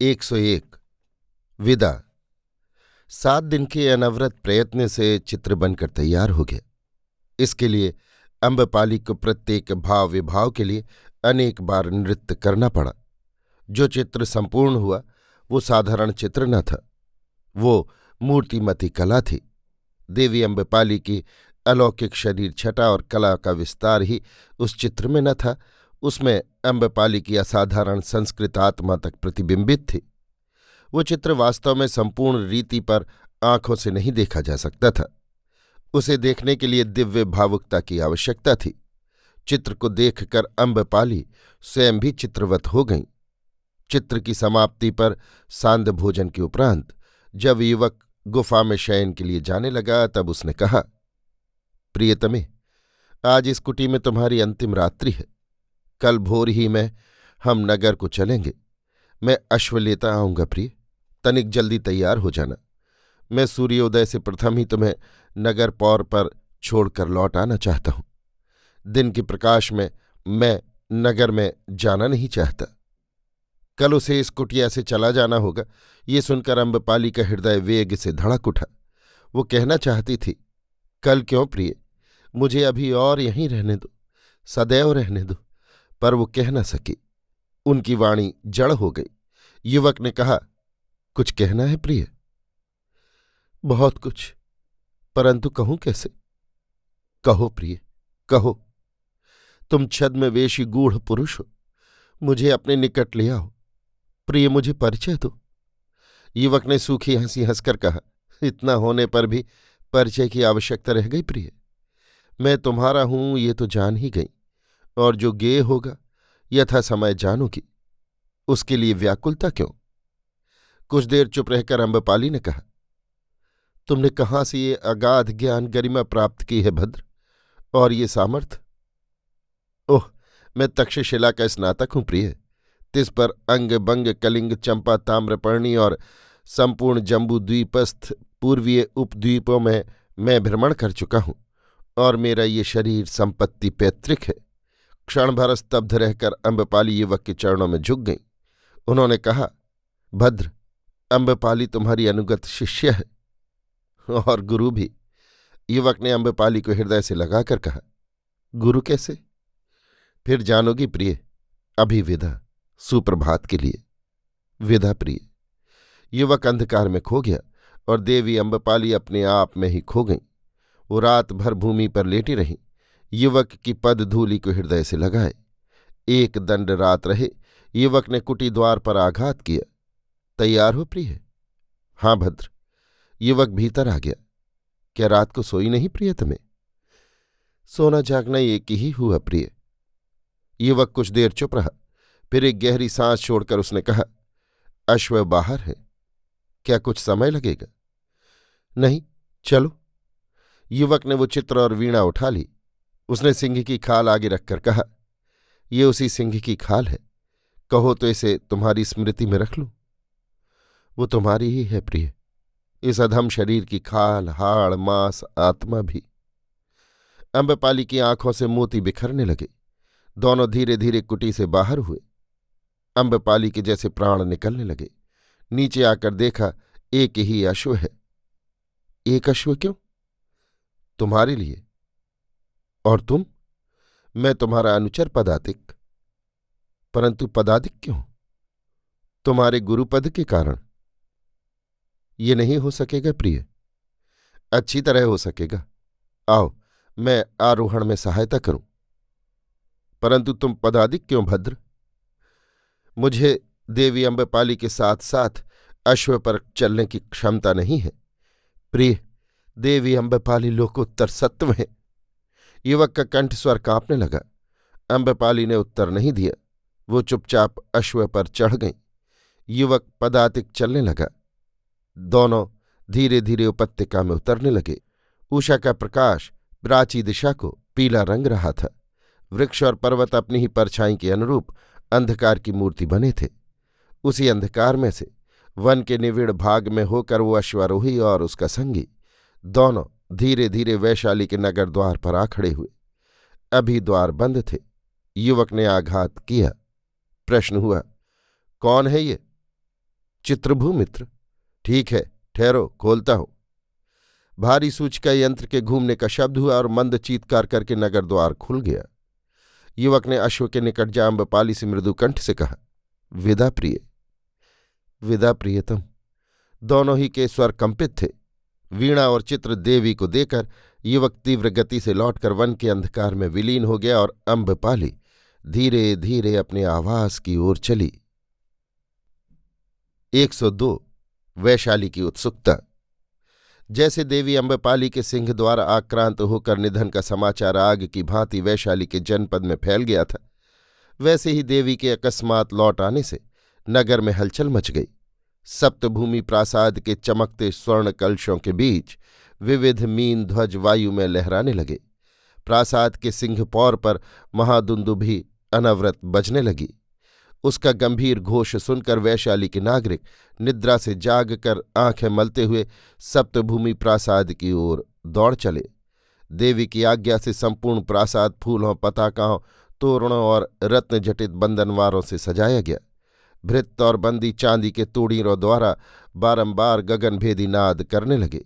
एक सौ एक। विदा। सात दिन के अनवरत प्रयत्न से चित्र बनकर तैयार हो गया। इसके लिए अम्बपाली को प्रत्येक भाव विभाव के लिए अनेक बार नृत्य करना पड़ा। जो चित्र संपूर्ण हुआ, वो साधारण चित्र न था। वो मूर्तिमती कला थी। देवी अम्बपाली की अलौकिक शरीर छटा और कला का विस्तार ही उस चित्र में न था उसमें अम्बपाली की असाधारण संस्कृत आत्मा तक प्रतिबिंबित थी। वो चित्र वास्तव में संपूर्ण रीति पर आँखों से नहीं देखा जा सकता था। उसे देखने के लिए दिव्य भावुकता की आवश्यकता थी। चित्र को देखकर अम्बपाली स्वयं भी चित्रवत हो गईं। चित्र की समाप्ति पर सांद भोजन के उपरांत जब युवक गुफा में शयन के लिए जाने लगा, तब उसने कहा, प्रियतमे, आज इस कुटी में तुम्हारी अंतिम रात्रि है। कल भोर ही में, हम नगर को चलेंगे। मैं अश्व लेता आऊँगा प्रिय। तनिक जल्दी तैयार हो जाना। मैं सूर्योदय से प्रथम ही तुम्हें नगर पौर पर छोड़कर लौट आना चाहता हूँ। दिन के प्रकाश में मैं नगर में जाना नहीं चाहता। कल उसे इस कुटिया से चला जाना होगा। ये सुनकर अम्बपाली का हृदय वेग से धड़क उठा। वो कहना चाहती थी, कल क्यों प्रिय? मुझे अभी और यहीं रहने दो। सदैव रहने दो। पर वो कह न सकी। उनकी वाणी जड़ हो गई। युवक ने कहा, कुछ कहना है प्रिय? बहुत कुछ। परंतु कहूँ कैसे? कहो प्रिय, कहो। तुम छद्म वेशी गूढ़ पुरुष हो। मुझे अपने निकट ले आओ। प्रिय, मुझे परिचय दो। युवक ने सूखी हँसी हंसकर कहा, इतना होने पर भी परिचय की आवश्यकता रह गई प्रिय। मैं तुम्हारा हूँ, ये तो जान ही गई। और जो गे होगा, यथा समय जानोगी। उसके लिए व्याकुलता क्यों? कुछ देर चुप रहकर अम्बपाली ने कहा, तुमने कहाँ से ये अगाध ज्ञान गरिमा प्राप्त की है भद्र? और ये सामर्थ ओह, मैं तक्षशिला का स्नातक हूँ प्रिय। तिस पर अंग बंग कलिंग चंपा ताम्रपर्णी और संपूर्ण जम्बू द्वीपस्थ पूर्वीय उपद्वीपों में मैं भ्रमण कर चुका हूँ और मेरा ये शरीर संपत्ति पैतृक है। क्षण भर स्तब्ध रहकर अम्बपाली युवक के चरणों में झुक गई। उन्होंने कहा, भद्र अम्बपाली तुम्हारी अनुगत शिष्य है। और गुरु भी। युवक ने अम्बपाली को हृदय से लगाकर कहा, गुरु कैसे? फिर जानोगी प्रिय, अभी विदा, सुप्रभात के लिए। विदा प्रिय। युवक अंधकार में खो गया और देवी अम्बपाली अपने आप में ही खो गई। वो रात भर भूमि पर लेटी रही। युवक की पद धूलि को हृदय से लगाए। एक दंड रात रहे, युवक ने कुटी द्वार पर आघात किया। तैयार हो प्रिय? हाँ भद्र, युवक भीतर आ गया। क्या रात को सोई नहीं प्रिय तुम्हें? सोना जागना एक ही हुआ प्रिय। युवक कुछ देर चुप रहा, फिर एक गहरी सांस छोड़कर उसने कहा, अश्व बाहर है। क्या कुछ समय लगेगा? नहीं, चलो। युवक ने वो चित्र और वीणा उठा ली। उसने सिंह की खाल आगे रखकर कहा, ये उसी सिंह की खाल है। कहो तो इसे तुम्हारी स्मृति में रख लूँ। वो तुम्हारी ही है प्रिय। इस अधम शरीर की खाल, हाड़, मांस, आत्मा भी। अम्बपाली की आँखों से मोती बिखरने लगे। दोनों धीरे धीरे कुटी से बाहर हुए। अम्बपाली के जैसे प्राण निकलने लगे। नीचे आकर देखा, एक ही अश्व है। एक अश्व क्यों? तुम्हारे लिए। और तुम? मैं तुम्हारा अनुचर पदातिक। परंतु पदाधिक क्यों? तुम्हारे गुरुपद के कारण। ये नहीं हो सकेगा प्रिय। अच्छी तरह हो सकेगा। आओ, मैं आरोहण में सहायता करूँ। परंतु तुम पदाधिक क्यों, भद्र? मुझे देवी अम्बपाली के साथ साथ अश्व पर चलने की क्षमता नहीं है। प्रिय, देवी अम्बपाली लोकोत्तर सत्व है। युवक का कंठ स्वर कांपने लगा। अम्बपाली ने उत्तर नहीं दिया। वो चुपचाप अश्व पर चढ़ गई। युवक पदातिक चलने लगा। दोनों धीरे धीरे उपत्यका में उतरने लगे। उषा का प्रकाश प्राची दिशा को पीला रंग रहा था। वृक्ष और पर्वत अपनी ही परछाई के अनुरूप अंधकार की मूर्ति बने थे। उसी अंधकार में से वन के निविड़ भाग में होकर वो अश्वारोही और उसका संगी, दोनों धीरे धीरे वैशाली के नगर द्वार पर आ खड़े हुए। अभी द्वार बंद थे। युवक ने आघात किया। प्रश्न हुआ, कौन है ये? चित्रभू, मित्र। ठीक है, ठहरो, खोलता हूँ। भारी सूचका यंत्र के घूमने का शब्द हुआ और मंद चीतकार करके नगर द्वार खुल गया। युवक ने अश्व के निकट जा अम्बपाली से मृदु कंठ से कहा, विदा प्रिय। विदा प्रियतम। दोनों ही के स्वर कंपित थे। वीणा और चित्र देवी को देकर युवक तीव्र गति से लौटकर वन के अंधकार में विलीन हो गया और अम्बपाली धीरे धीरे अपने आवास की ओर चली। 102 वैशाली की उत्सुकता। जैसे देवी अम्बपाली के सिंह द्वारा आक्रांत होकर निधन का समाचार आग की भांति वैशाली के जनपद में फैल गया था, वैसे ही देवी के अकस्मात लौट आने से नगर में हलचल मच गई। सप्तभूमि प्रासाद के चमकते स्वर्ण कलशों के बीच विविध मीन ध्वज वायु में लहराने लगे। प्रासाद के सिंह पौर महादुंदुभी अनवरत बजने लगी। उसका गंभीर घोष सुनकर वैशाली के नागरिक निद्रा से जाग कर आँखें मलते हुए सप्तभूमि प्रासाद की ओर दौड़ चले। देवी की आज्ञा से संपूर्ण प्रासाद फूलों, पताकाओं, तोरणों और रत्न जटित बंधनवारों से सजाया गया। भृत और बंदी चांदी के तोड़ीरों द्वारा बारंबार गगनभेदी नाद करने लगे।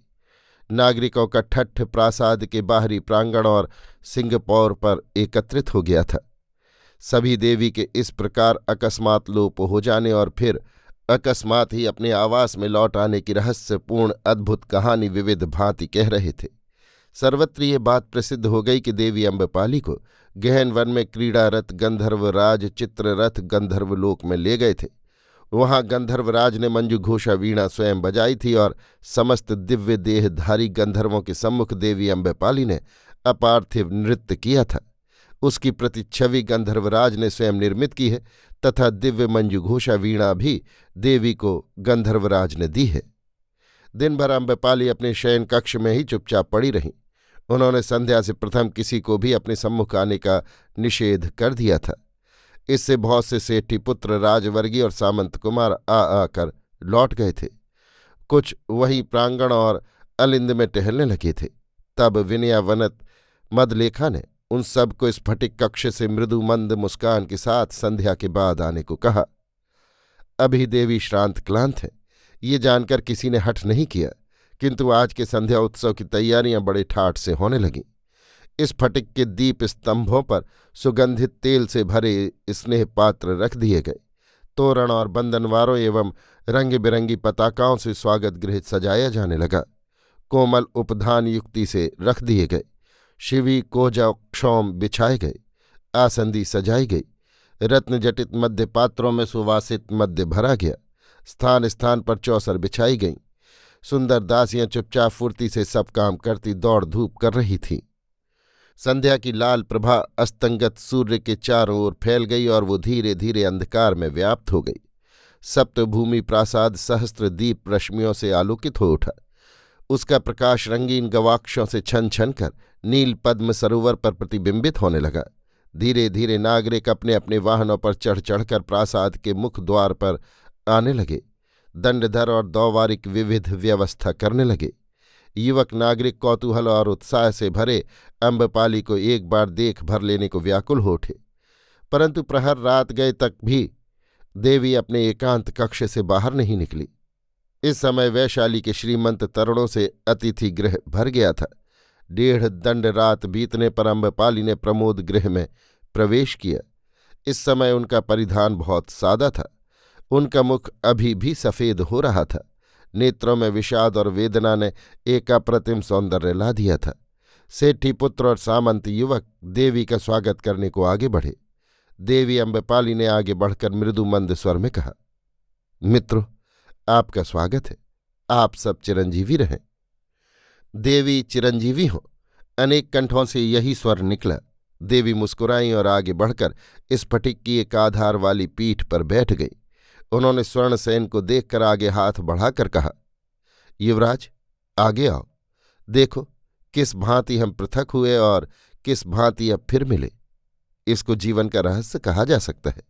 नागरिकों का ठट्ठ प्रासाद के बाहरी प्रांगण और सिंगपौर पर एकत्रित हो गया था। सभी देवी के इस प्रकार अकस्मात लोप हो जाने और फिर अकस्मात ही अपने आवास में लौट आने की रहस्यपूर्ण अद्भुत कहानी विविध भांति कह रहे थे। सर्वत्र ये बात प्रसिद्ध हो गई कि देवी अम्बपाली को गहन वन में क्रीड़ारत, गंधर्व राज, चित्ररथ, गंधर्व लोक में ले गए थे। वहाँ गंधर्वराज ने मंजू घोषा वीणा स्वयं बजाई थी और समस्त दिव्य देहधारी गंधर्वों के सम्मुख देवी अम्बेपाली ने अपार्थिव नृत्य किया था। उसकी प्रतिच्छवि गंधर्वराज ने स्वयं निर्मित की है, तथा दिव्य मंजू घोषा वीणा भी देवी को गंधर्वराज ने दी है। दिन भर अम्बेपाली अपने शयन कक्ष में ही चुपचाप पड़ी रहीं। उन्होंने संध्या से प्रथम किसी को भी अपने सम्मुख आने का निषेध कर दिया था। इससे बहुत से सेठी पुत्र राजवर्गीय और सामंत कुमार आ आकर लौट गए थे। कुछ वहीं प्रांगण और अलिंद में टहलने लगे थे। तब विनया वनत मदलेखा ने उन सबको स्फटिक कक्ष से मृदु मंद मुस्कान के साथ संध्या के बाद आने को कहा, अभी देवी श्रांत क्लांत है। ये जानकर किसी ने हठ नहीं किया। किंतु आज के संध्या उत्सव की तैयारियाँ बड़े ठाठ से होने लगीं। इस फटिक के दीप स्तंभों पर सुगंधित तेल से भरे स्नेह पात्र रख दिए गए। तोरण और बंधनवारों एवं रंग बिरंगी पताकाओं से स्वागत गृह सजाया जाने लगा। कोमल उपधान युक्ति से रख दिए गए। शिवी, कोजा, क्षौम बिछाए गए। आसंदी सजाई गई। रत्नजटित मध्य पात्रों में सुवासित मध्य भरा गया। स्थान स्थान पर चौसर बिछाई गईं। सुंदर दासियाँ चुपचाप फुर्ती से सब काम करती दौड़ धूप कर रही थीं। संध्या की लाल प्रभा अस्तंगत सूर्य के चारों ओर फैल गई और वो धीरे धीरे अंधकार में व्याप्त हो गई। सप्तभूमि प्रासाद सहस्त्र दीप रश्मियों से आलोकित हो उठा। उसका प्रकाश रंगीन गवाक्षों से छन छन कर नील पद्म सरोवर पर प्रतिबिंबित होने लगा। धीरे धीरे नागरिक अपने अपने वाहनों पर चढ़ चढ़कर प्रासाद के मुख द्वार पर आने लगे। दंडधर और दौवारिक विविध व्यवस्था करने लगे। युवक नागरिक कौतूहल और उत्साह से भरे अम्बपाली को एक बार देख भर लेने को व्याकुल हो उठे। परंतु प्रहर रात गए तक भी देवी अपने एकांत कक्ष से बाहर नहीं निकली। इस समय वैशाली के श्रीमंत तरुणों से अतिथि गृह भर गया था। डेढ़ दंड रात बीतने पर अम्बपाली ने प्रमोद गृह में प्रवेश किया। इस समय उनका परिधान बहुत सादा था। उनका मुख अभी भी सफ़ेद हो रहा था। नेत्रों में विषाद और वेदना ने एक अप्रतिम सौंदर्य ला दिया था। सेठी पुत्र और सामंत युवक देवी का स्वागत करने को आगे बढ़े। देवी अम्बपाली ने आगे बढ़कर मृदुमंद स्वर में कहा, मित्रों, आपका स्वागत है। आप सब चिरंजीवी रहें। देवी चिरंजीवी हो। अनेक कंठों से यही स्वर निकला। देवी मुस्कुराई और आगे बढ़कर इस फटिक की एक आधार वाली पीठ पर बैठ गई। उन्होंने स्वर्णसेन को देखकर आगे हाथ बढ़ाकर कहा, युवराज, आगे आओ। देखो, किस भांति हम पृथक हुए और किस भांति अब फिर मिले। इसको जीवन का रहस्य कहा जा सकता है।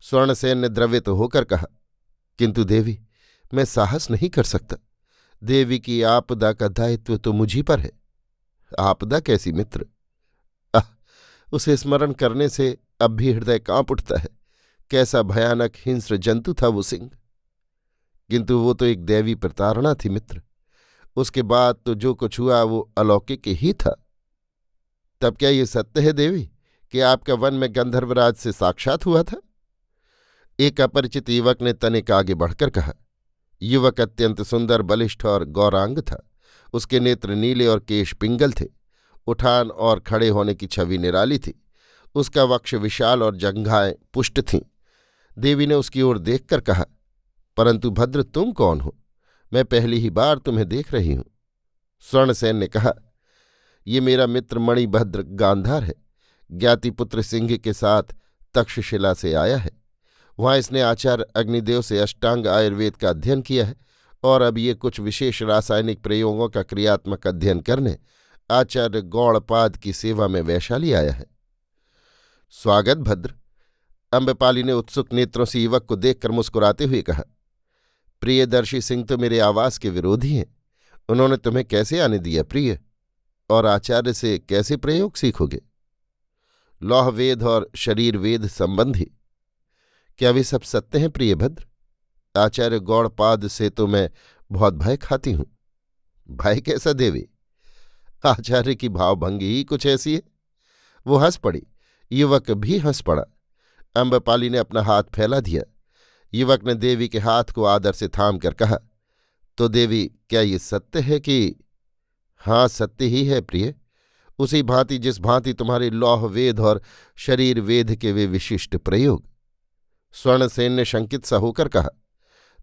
स्वर्णसेन ने द्रवित होकर कहा, किंतु देवी, मैं साहस नहीं कर सकता। देवी की आपदा का दायित्व तो मुझी पर है। आपदा कैसी मित्र। आह, उसे स्मरण करने से अब भी हृदय काँप उठता है। कैसा भयानक हिंस्र जंतु था वो सिंह। किंतु वो तो एक दैवी प्रतारणा थी, मित्र। उसके बाद तो जो कुछ हुआ, वो अलौकिक ही था। तब क्या ये सत्य है देवी, कि आपका वन में गंधर्वराज से साक्षात हुआ था? एक अपरिचित युवक ने तनिक आगे बढ़कर कहा, युवक अत्यंत सुंदर, बलिष्ठ और गौरांग था। उसके नेत्र नीले और केश पिंगल थे। उठान और खड़े होने की छवि निराली थी। उसका वक्ष विशाल और जंघाएँ पुष्ट थीं। देवी ने उसकी ओर देखकर कहा, परंतु भद्र तुम कौन हो? मैं पहली ही बार तुम्हें देख रही हूँ। स्वर्णसेन ने कहा, ये मेरा मित्र मणिभद्र गांधार है। ज्ञातिपुत्र सिंह के साथ तक्षशिला से आया है। वहाँ इसने आचार्य अग्निदेव से अष्टांग आयुर्वेद का अध्ययन किया है और अब ये कुछ विशेष रासायनिक प्रयोगों का क्रियात्मक अध्ययन करने आचार्य गौड़पाद की सेवा में वैशाली आया है। स्वागत भद्र। अम्बपाली ने उत्सुक नेत्रों से युवक को देखकर मुस्कुराते हुए कहा, प्रियदर्शी सिंह तो मेरे आवास के विरोधी हैं। उन्होंने तुम्हें कैसे आने दिया प्रिय? और आचार्य से कैसे प्रयोग सीखोगे? लौह वेद और शरीर वेद संबंधी। क्या वे सब सत्य हैं प्रिय भद्र आचार्य गौड़पाद से तो मैं बहुत भय खाती हूँ। भय कैसा देवी? आचार्य की भावभंगी ही कुछ ऐसी है। वो हंस पड़ी, युवक भी हंस पड़ा। अम्बपाली ने अपना हाथ फैला दिया। युवक ने देवी के हाथ को आदर से थाम कर कहा तो देवी, क्या ये सत्य है कि हाँ सत्य ही है प्रिय। उसी भांति जिस भांति तुम्हारे लौह वेद और शरीर वेद के वे विशिष्ट प्रयोग। स्वर्णसेन ने शंकित सा होकर कहा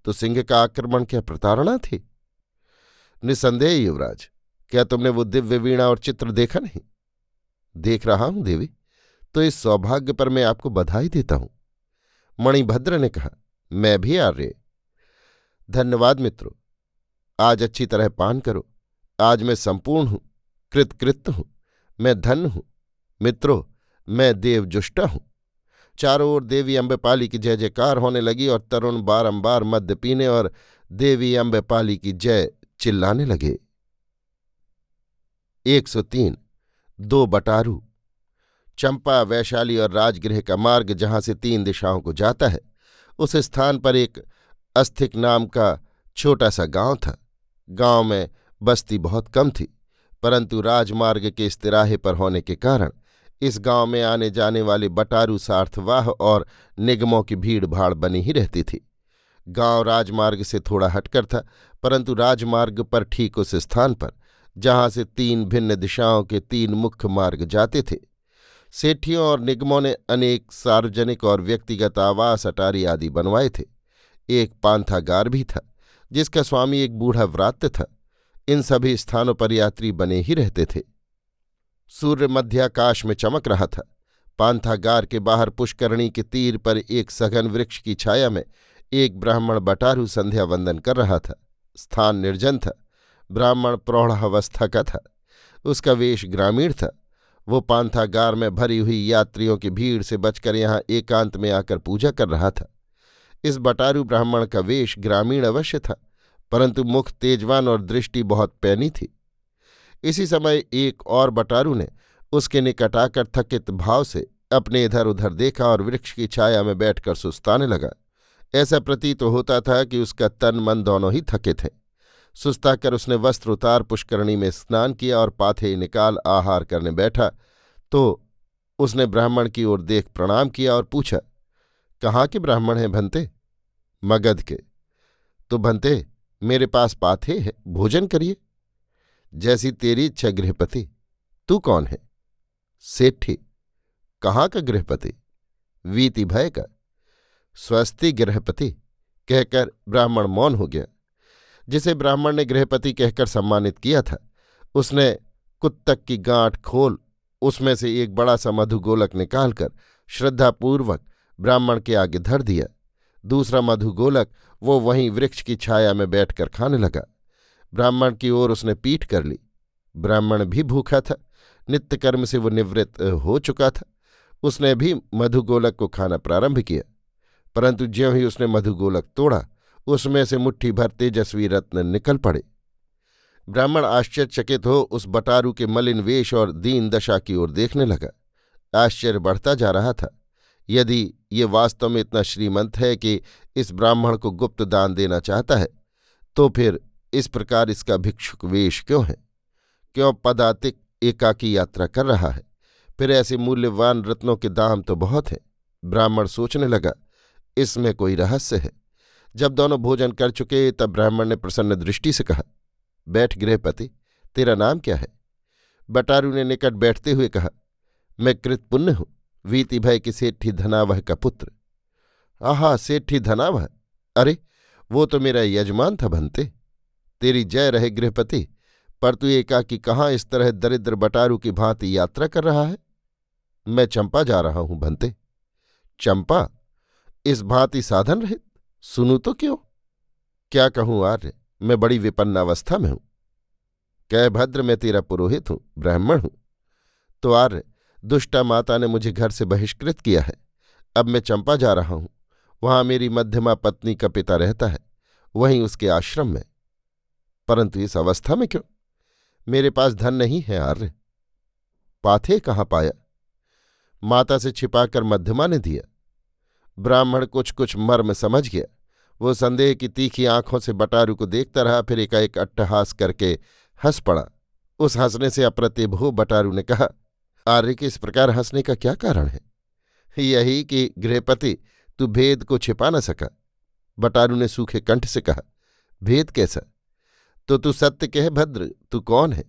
तो सिंह का आक्रमण क्या प्रतारणा थी? निसंदेह युवराज, क्या तुमने वो दिव्य वीणा और चित्र देखा नहीं? देख रहा हूँ देवी। तो इस सौभाग्य पर मैं आपको बधाई देता हूँ। मणिभद्र ने कहा, मैं भी आर्य। धन्यवाद मित्रों। आज अच्छी तरह पान करो। आज मैं संपूर्ण हूँ कृतकृत हूँ। मैं धन हूँ। मित्रों, मैं देवजुष्टा हूँ। चारों ओर देवी अम्बेपाली की जय जयकार होने लगी और तरुण बारंबार मद्य पीने और देवी अम्बेपाली की जय चिल्लाने लगे। 103 दो बटारू। चंपा, वैशाली और राजगृह का मार्ग जहाँ से तीन दिशाओं को जाता है, उस स्थान पर एक अस्थिक नाम का छोटा सा गाँव था। गाँव में बस्ती बहुत कम थी, परंतु राजमार्ग के इस तिराहे पर होने के कारण इस गाँव में आने जाने वाले बटारू सार्थवाह और निगमों की भीड़ भाड़ बनी ही रहती थी। गाँव राजमार्ग से थोड़ा हटकर था, परंतु राजमार्ग पर ठीक उस स्थान पर, जहाँ से तीन भिन्न दिशाओं के तीन मुख्य मार्ग जाते थे सेठियों और निगमों ने अनेक सार्वजनिक और व्यक्तिगत आवास, अटारी आदि बनवाए थे। एक पांथागार भी था, जिसका स्वामी एक बूढ़ा व्रात्य था। इन सभी स्थानों पर यात्री बने ही रहते थे। सूर्य मध्याकाश में चमक रहा था। पांथागार के बाहर पुष्करणी के तीर पर एक सघन वृक्ष की छाया में एक ब्राह्मण बटारू संध्या वंदन कर रहा था। स्थान निर्जन था। ब्राह्मण प्रौढ़ावस्था का था। उसका वेश ग्रामीण था। वो पांथागार में भरी हुई यात्रियों की भीड़ से बचकर यहाँ एकांत में आकर पूजा कर रहा था। इस बटारू ब्राह्मण का वेश ग्रामीण अवश्य था, परंतु मुख तेजवान और दृष्टि बहुत पैनी थी। इसी समय एक और बटारू ने उसके निकट आकर थकित भाव से अपने इधर उधर देखा और वृक्ष की छाया में बैठकर सुस्ताने लगा। ऐसा प्रतीत तो होता था कि उसका तन मन दोनों ही थके थे। सुस्ताकर उसने वस्त्र उतार पुष्करणी में स्नान किया और पाथे निकाल आहार करने बैठा। तो उसने ब्राह्मण की ओर देख प्रणाम किया और पूछा, कहाँ के ब्राह्मण हैं भंते? मगध के। तो भंते, मेरे पास पाथे है, भोजन करिए। जैसी तेरी इच्छा गृहपति, तू कौन है? सेठी। कहाँ का गृहपति? वीति भय का। स्वस्ति गृहपति। कहकर ब्राह्मण मौन हो गया। जिसे ब्राह्मण ने गृहपति कहकर सम्मानित किया था। उसने कुत्तक की गांठ खोल, उसमें से एक बड़ा सा मधुगोलक निकालकर श्रद्धापूर्वक ब्राह्मण के आगे धर दिया। दूसरा मधुगोलक वो वहीं वृक्ष की छाया में बैठकर खाने लगा। ब्राह्मण की ओर उसने पीठ कर ली। ब्राह्मण भी भूखा था। नित्य कर्म से वो निवृत्त हो चुका था। उसने भी मधुगोलक को खाना प्रारंभ किया। परंतु ज्यों ही उसने मधुगोलक तोड़ा उसमें से मुट्ठी भर तेजस्वी रत्न निकल पड़े। ब्राह्मण आश्चर्यचकित हो उस बटारू के मलिन वेश और दीन दशा की ओर देखने लगा। आश्चर्य बढ़ता जा रहा था। यदि ये वास्तव में इतना श्रीमंत है कि इस ब्राह्मण को गुप्त दान देना चाहता है तो फिर इस प्रकार इसका भिक्षुक वेश क्यों है? क्यों पदातिक एकाकी यात्रा कर रहा है? फिर ऐसे मूल्यवान रत्नों के दाम तो बहुत हैं। ब्राह्मण सोचने लगा, इसमें कोई रहस्य है। जब दोनों भोजन कर चुके, तब ब्राह्मण ने प्रसन्न दृष्टि से कहा, बैठ गृहपति, तेरा नाम क्या है? बटारू ने निकट बैठते हुए कहा, मैं कृतपुण्य हूँ, वीति भय की सेठी धनावह का पुत्र। आहा, सेठी धनावह? अरे, वो तो मेरा यजमान था भनते। तेरी जय रहे गृहपति, पर तू एकाकी कहाँ इस तरह दरिद्र बटारू की भांति यात्रा कर रहा है? मैं चंपा जा रहा हूँ भंते चंपा, इस भांति साधन रहित? सुनू तो क्यों? क्या कहूँ आर्य, मैं बड़ी विपन्नावस्था में हूँ। कै भद्र मैं तेरा पुरोहित हूँ, ब्राह्मण हूँ। तो आर्य, दुष्टा माता ने मुझे घर से बहिष्कृत किया है। अब मैं चंपा जा रहा हूँ। वहाँ मेरी मध्यमा पत्नी का पिता रहता है। वहीं उसके आश्रम में। परंतु इस अवस्था में क्यों? मेरे पास धन नहीं है आर्य। पाथे कहाँ पाया? माता से छिपाकर मध्यमा ने दिया। ब्राह्मण कुछ कुछ मर्म समझ गया। वो संदेह की तीखी आँखों से बटारू को देखता रहा, फिर एकाएक अट्टहास करके हंस पड़ा। उस हंसने से अप्रतिभो बटारू ने कहा, आर्य के इस प्रकार हंसने का क्या कारण है? यही कि गृहपति, तू भेद को छिपा न सका। बटारू ने सूखे कंठ से कहा, भेद कैसा? तो तू सत्य कह, भद्र, तू कौन है?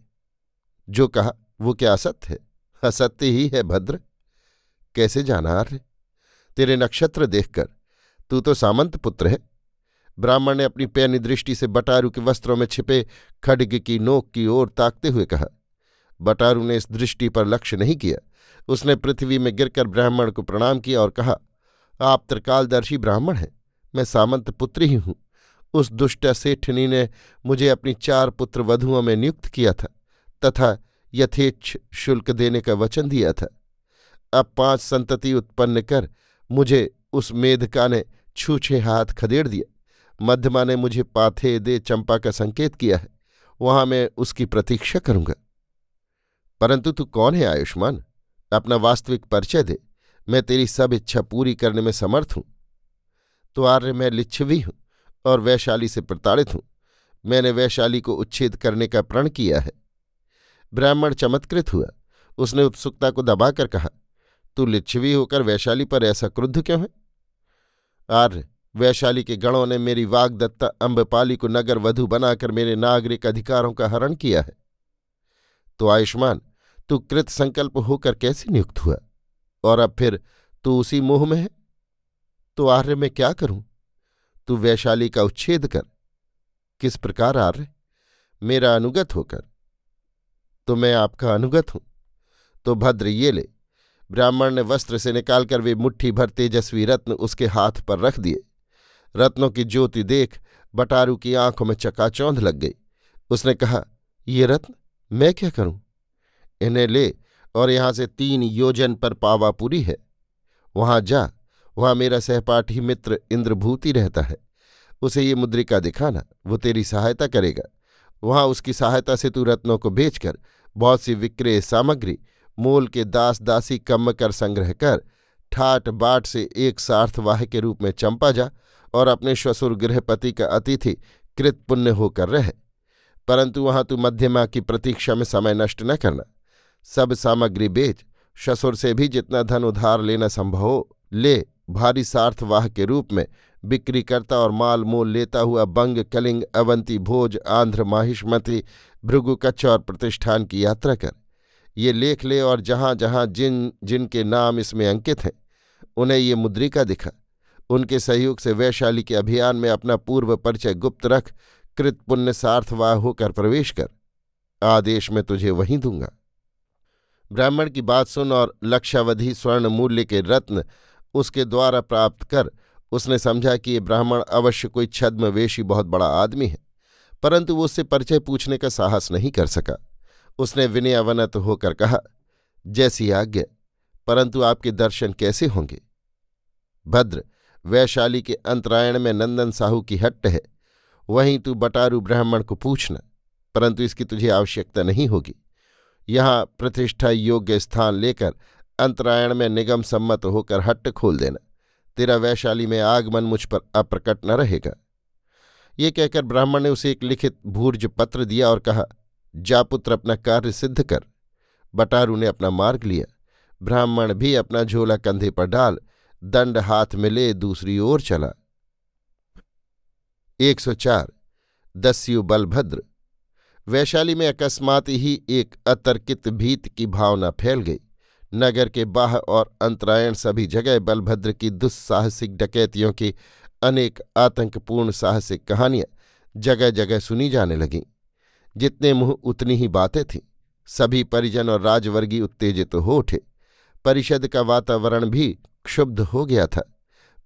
जो कहा, वो क्या असत्य है? असत्य ही है, भद्र। कैसे जाना आर्य? तेरे नक्षत्र देखकर। तू तो सामंत पुत्र है। ब्राह्मण ने अपनी पैनी दृष्टि से बटारू के वस्त्रों में छिपे खड्ग की नोक की ओर ताकते हुए कहा, बटारू ने इस दृष्टि पर लक्ष्य नहीं किया। उसने पृथ्वी में गिरकर ब्राह्मण को प्रणाम किया और कहा, आप त्रिकालदर्शी ब्राह्मण हैं। मैं सामंत पुत्र ही हूँ। उस दुष्ट सेठनी ने मुझे अपनी चार पुत्र वधुओं में नियुक्त किया था तथा यथेच्छ शुल्क देने का वचन दिया था। अब पाँच संतति उत्पन्न कर मुझे उस मेधका ने छूछे हाथ खदेड़ दिया मध्यमा ने मुझे पाथे दे चंपा का संकेत किया है। वहाँ मैं उसकी प्रतीक्षा करूँगा। परंतु तू कौन है आयुष्मान? अपना वास्तविक परिचय दे। मैं तेरी सब इच्छा पूरी करने में समर्थ हूँ। तो आर्य मैं लिच्छवी हूँ और वैशाली से प्रताड़ित हूँ। मैंने वैशाली को उच्छेद करने का प्रण किया है। ब्राह्मण चमत्कृत हुआ। उसने उत्सुकता को दबाकर कहा तू लिच्छवी होकर वैशाली पर ऐसा क्रुद्ध क्यों है? आर्य, वैशाली के गणों ने मेरी वागदत्ता अम्बपाली को नगर वधु बनाकर मेरे नागरिक अधिकारों का हरण किया है। तो आयुष्मान, तू कृत संकल्प होकर कैसे नियुक्त हुआ? और अब फिर तू उसी मोह में है? तो आर्य, में क्या करूँ? तू वैशाली का उच्छेद कर। किस प्रकार आर्य? मेरा अनुगत होकर। तो मैं आपका अनुगत हूँ। तो भद्र, ये ले। ब्राह्मण ने वस्त्र से निकालकर वे मुट्ठी भर तेजस्वी रत्न उसके हाथ पर रख दिए। रत्नों की ज्योति देख बटारू की आँखों में चकाचौंध लग गई। उसने कहा, ये रत्न मैं क्या करूँ? इन्हें ले और यहाँ से तीन योजन पर पावापुरी है। वहाँ जा, वहाँ मेरा सहपाठी मित्र इंद्रभूति रहता है। उसे ये मुद्रिका दिखाना, वो तेरी सहायता करेगा। वहाँ उसकी सहायता से तू रत्नों को बेचकर बहुत सी विक्रय सामग्री मूल के दास दासी कम कर संग्रह कर ठाट बाट से एक सार्थवाह के रूप में चंपा जा और अपने श्वसुर गृहपति का अतिथि कृतपुण्य होकर रहे। परंतु वहाँ तू मध्यमा की प्रतीक्षा में समय नष्ट न करना। सब सामग्री बेच, श्वसुर से भी जितना धन उधार लेना संभव हो, ले। भारी सार्थवाह के रूप में बिक्री करता और माल मोल लेता हुआ बंग, कलिंग, अवंती, भोज, आंध्र, माहिष्मति भृगुकच्छ और प्रतिष्ठान की यात्रा कर। ये लेख ले और जहाँ जहाँ जिन जिनके नाम इसमें अंकित हैं, उन्हें ये मुद्रिका दिखा। उनके सहयोग से वैशाली के अभियान में अपना पूर्व परिचय गुप्त रख, कृत पुण्य सार्थवाह होकर प्रवेश कर। आदेश में तुझे वहीं दूँगा। ब्राह्मण की बात सुन और लक्षावधि स्वर्ण मूल्य के रत्न उसके द्वारा प्राप्त कर, उसने समझा कि ये ब्राह्मण अवश्य कोई छद्मवेशी बहुत बड़ा आदमी है, परंतु वो उससे परिचय पूछने का साहस नहीं कर सका। उसने विनयावनत होकर कहा, जैसी आज्ञा, परंतु आपके दर्शन कैसे होंगे? भद्र, वैशाली के अंतरायण में नंदन साहू की हट्ट है, वहीं तू बटारू ब्राह्मण को पूछना परंतु इसकी तुझे आवश्यकता नहीं होगी। यहाँ प्रतिष्ठा योग्य स्थान लेकर अंतरायण में निगम सम्मत होकर हट्ट खोल देना, तेरा वैशाली में आगमन मुझ पर अप्रकट न रहेगा। ये कहकर ब्राह्मण ने उसे एक लिखित भूर्ज पत्र दिया और कहा जा पुत्र अपना कार्य सिद्ध कर। बटारू ने अपना मार्ग लिया। ब्राह्मण भी अपना झोला कंधे पर डाल, दंड हाथ में ले दूसरी ओर चला। 104 दस्यु बलभद्र। वैशाली में अकस्मात ही एक अतर्कित भीत की भावना फैल गई। नगर के बाह और अंतरायण सभी जगह बलभद्र की दुस्साहसिक डकैतियों की अनेक आतंकपूर्ण साहसिक कहानियाँ जगह जगह सुनी जाने लगीं। जितने मुँह उतनी ही बातें थीं। सभी परिजन और राजवर्गी उत्तेजित हो उठे। परिषद का वातावरण भी क्षुब्ध हो गया था,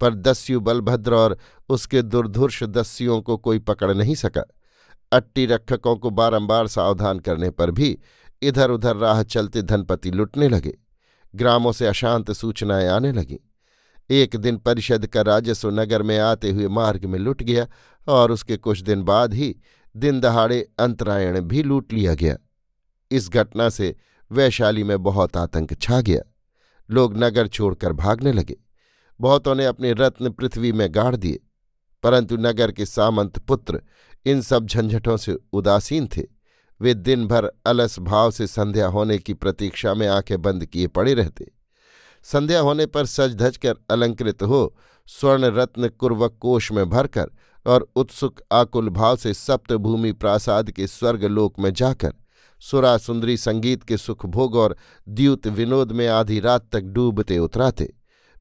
पर दस्यु बलभद्र और उसके दुर्धुर्ष दस्युओं को कोई पकड़ नहीं सका। अट्टी रक्षकों को बारंबार सावधान करने पर भी इधर उधर राह चलते धनपति लुटने लगे। ग्रामों से अशांत सूचनाएँ आने लगीं। एक दिन परिषद का राजस्व नगर में आते हुए मार्ग में लुट गया और उसके कुछ दिन बाद ही दिन दहाड़े अंतरायण भी लूट लिया गया। इस घटना से वैशाली में बहुत आतंक छा गया। लोग नगर छोड़कर भागने लगे। बहुतों ने अपने रत्न पृथ्वी में गाड़ दिए। परंतु नगर के सामंत पुत्र इन सब झंझटों से उदासीन थे। वे दिन भर अलस भाव से संध्या होने की प्रतीक्षा में आँखें बंद किए पड़े रहते। संध्या होने पर सज धज कर अलंकृत हो स्वर्ण रत्न कुर्वक कोष में भरकर और उत्सुक आकुल भाव से सप्तभूमि प्रासाद के स्वर्गलोक में जाकर सुरा सुंदरी संगीत के सुख भोग और द्यूत विनोद में आधी रात तक डूबते उतराते।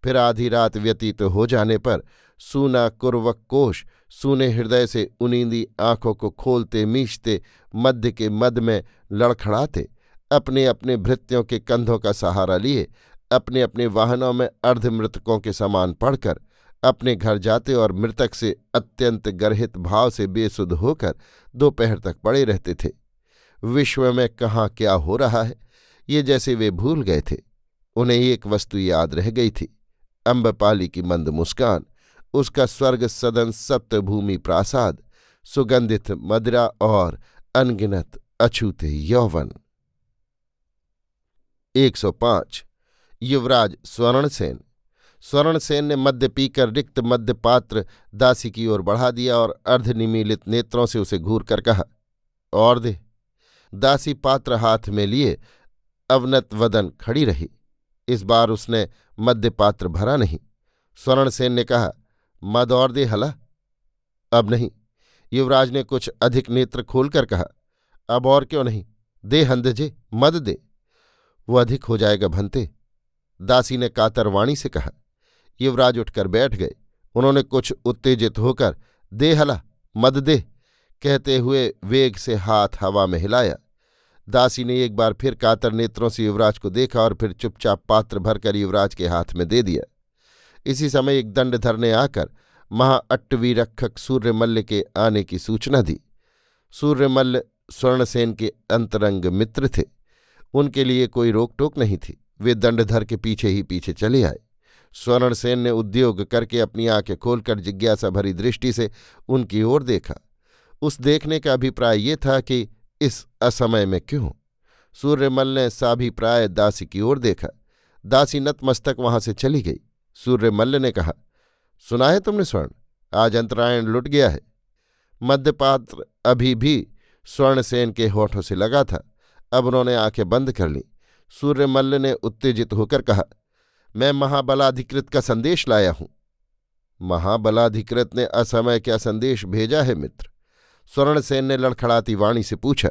फिर आधी रात व्यतीत हो जाने पर सूना कुर्वक कोश सूने हृदय से उनींदी आँखों को खोलते मीचते मध्य के मद में लड़खड़ाते अपने अपने भृत्यों के कंधों का सहारा लिए अपने अपने वाहनों में अर्धमृतकों के समान पढ़कर अपने घर जाते और मृतक से अत्यंत गर्हित भाव से बेसुध होकर दोपहर तक पड़े रहते थे। विश्व में कहाँ क्या हो रहा है, ये जैसे वे भूल गए थे। उन्हें एक वस्तु याद रह गई थी अम्बपाली की मंद मुस्कान, उसका स्वर्ग सदन सप्तभूमि प्रासाद, सुगंधित मदिरा और अनगिनत अछूते यौवन। 105 युवराज स्वर्णसेन। स्वर्णसेन ने मद्य पीकर रिक्त मध्य पात्र दासी की ओर बढ़ा दिया और अर्धनिमीलित नेत्रों से उसे घूर कर कहा, और दे, दासी पात्र हाथ में लिए अवनत वदन खड़ी रही। इस बार उसने मध्य पात्र भरा नहीं। स्वर्णसेन ने कहा, मद और दे हला? अब नहीं। युवराज ने कुछ अधिक नेत्र खोलकर कहा, अब और क्यों नहीं? दे हंदजे मद दे। वो अधिक हो जाएगा भंते, दासी ने कातरवाणी से कहा। युवराज उठकर बैठ गए। उन्होंने कुछ उत्तेजित होकर, दे हला, मद दे। कहते हुए वेग से हाथ हवा में हिलाया। दासी ने एक बार फिर कातर नेत्रों से युवराज को देखा और फिर चुपचाप पात्र भरकर युवराज के हाथ में दे दिया। इसी समय एक दंड धरने आकर महाअट्टवी रक्षक सूर्यमल्ल के आने की सूचना दी। सूर्यमल्ल स्वर्णसेन के अंतरंग मित्र थे। उनके लिए कोई रोक टोक नहीं थी। वे दंडधर के पीछे ही पीछे चले आए। स्वर्णसेन ने उद्योग करके अपनी आँखें खोलकर जिज्ञासा भरी दृष्टि से उनकी ओर देखा। उस देखने का अभिप्राय ये था कि, इस असमय में क्यों? सूर्यमल ने साभिप्राय दासी की ओर देखा। दासी नतमस्तक वहाँ से चली गई। सूर्यमल्ल ने कहा, सुना है तुमने स्वर्ण? आज अंतरायण लुट गया है। मध्यपात्र अभी भी स्वर्णसेन के होठों से लगा था। अब उन्होंने आँखें बंद कर ली। सूर्यमल्ल ने उत्तेजित होकर कहा मैं महाबलाधिकृत का संदेश लाया हूँ। महाबलाधिकृत ने असमय क्या संदेश भेजा है, मित्र? स्वर्णसेन ने लड़खड़ाती वाणी से पूछा,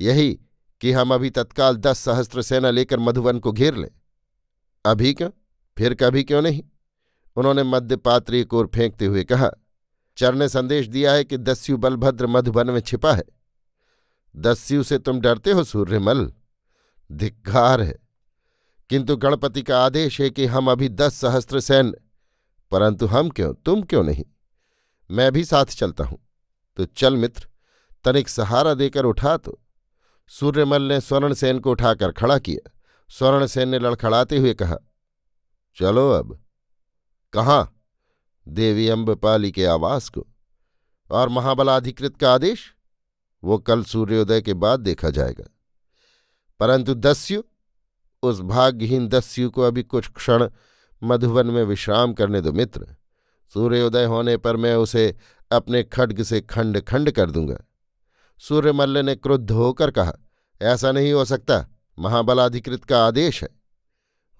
यही कि हम अभी तत्काल दस सहस्त्र सेना लेकर मधुवन को घेर लें। अभी क्यों? फिर कभी क्यों नहीं? उन्होंने मध्य पात्री को फेंकते हुए कहा, चर ने संदेश दिया है कि दस्यु बलभद्र मधुबन में छिपा है। दस्यु से तुम डरते हो, सूर्यमल? धिक्कार है। किंतु गणपति का आदेश है कि हम अभी दस सहस्त्र सैन्य परंतु हम क्यों, तुम क्यों नहीं? मैं भी साथ चलता हूँ। तो चल मित्र, तनिक सहारा देकर उठा तो। सूर्यमल ने स्वर्णसेन को उठाकर खड़ा किया। स्वर्णसेन ने लड़खड़ाते हुए कहा, चलो अब। कहाँ? देवी अम्बपाली के आवास को। और महाबलाधिकृत का आदेश? वो कल सूर्योदय के बाद देखा जाएगा। परंतु दस्यु उस भाग्यहीन दस्यु को अभी कुछ क्षण मधुवन में विश्राम करने दो मित्र। सूर्योदय होने पर मैं उसे अपने खड्ग से खंड खंड कर दूँगा। सूर्यमल्ल ने क्रुद्ध होकर कहा, ऐसा नहीं हो सकता। महाबलाधिकृत का आदेश है।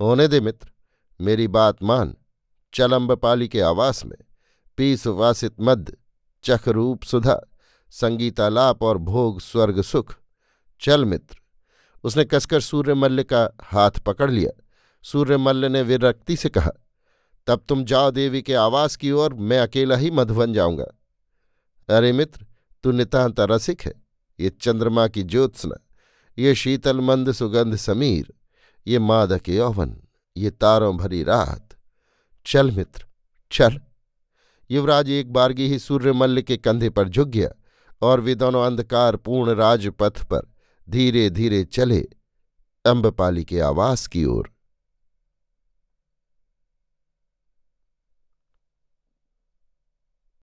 होने दे मित्र, मेरी बात मान। चलम्बपाली के आवास में पीस वासित मद चखरूप सुधा, संगीतालाप और भोग स्वर्ग सुख। चल मित्र उसने कसकर सूर्यमल्ल का हाथ पकड़ लिया। सूर्यमल्ल ने विरक्ति से कहा, तब तुम जाओ देवी के आवास की ओर, मैं अकेला ही मधुबन जाऊँगा। अरे मित्र, तू नितांत रसिक है। ये चंद्रमा की ज्योत्सना ये शीतल मंद सुगंध समीर। ये मादक यौवन। ये तारों भरी रात। चल मित्र, चल। युवराज एक बारगी ही सूर्यमल्ल के कंधे पर झुक गया और वे दोनों अंधकार पूर्ण राजपथ पर धीरे धीरे चले अम्बपाली के आवास की ओर।